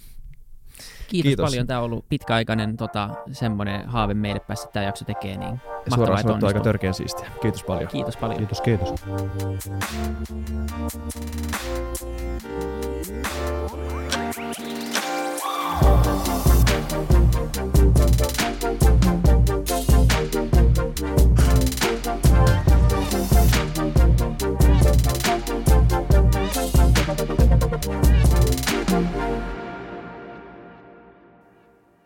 Kiitos, Kiitos, paljon. Tämä on ollut pitkäaikainen tota, semmoinen haave meille päästä tämä jakso tekee. Niin suoraan sanottu aika törkeän siistiä. Kiitos paljon. Kiitos paljon. Kiitos, kiitos.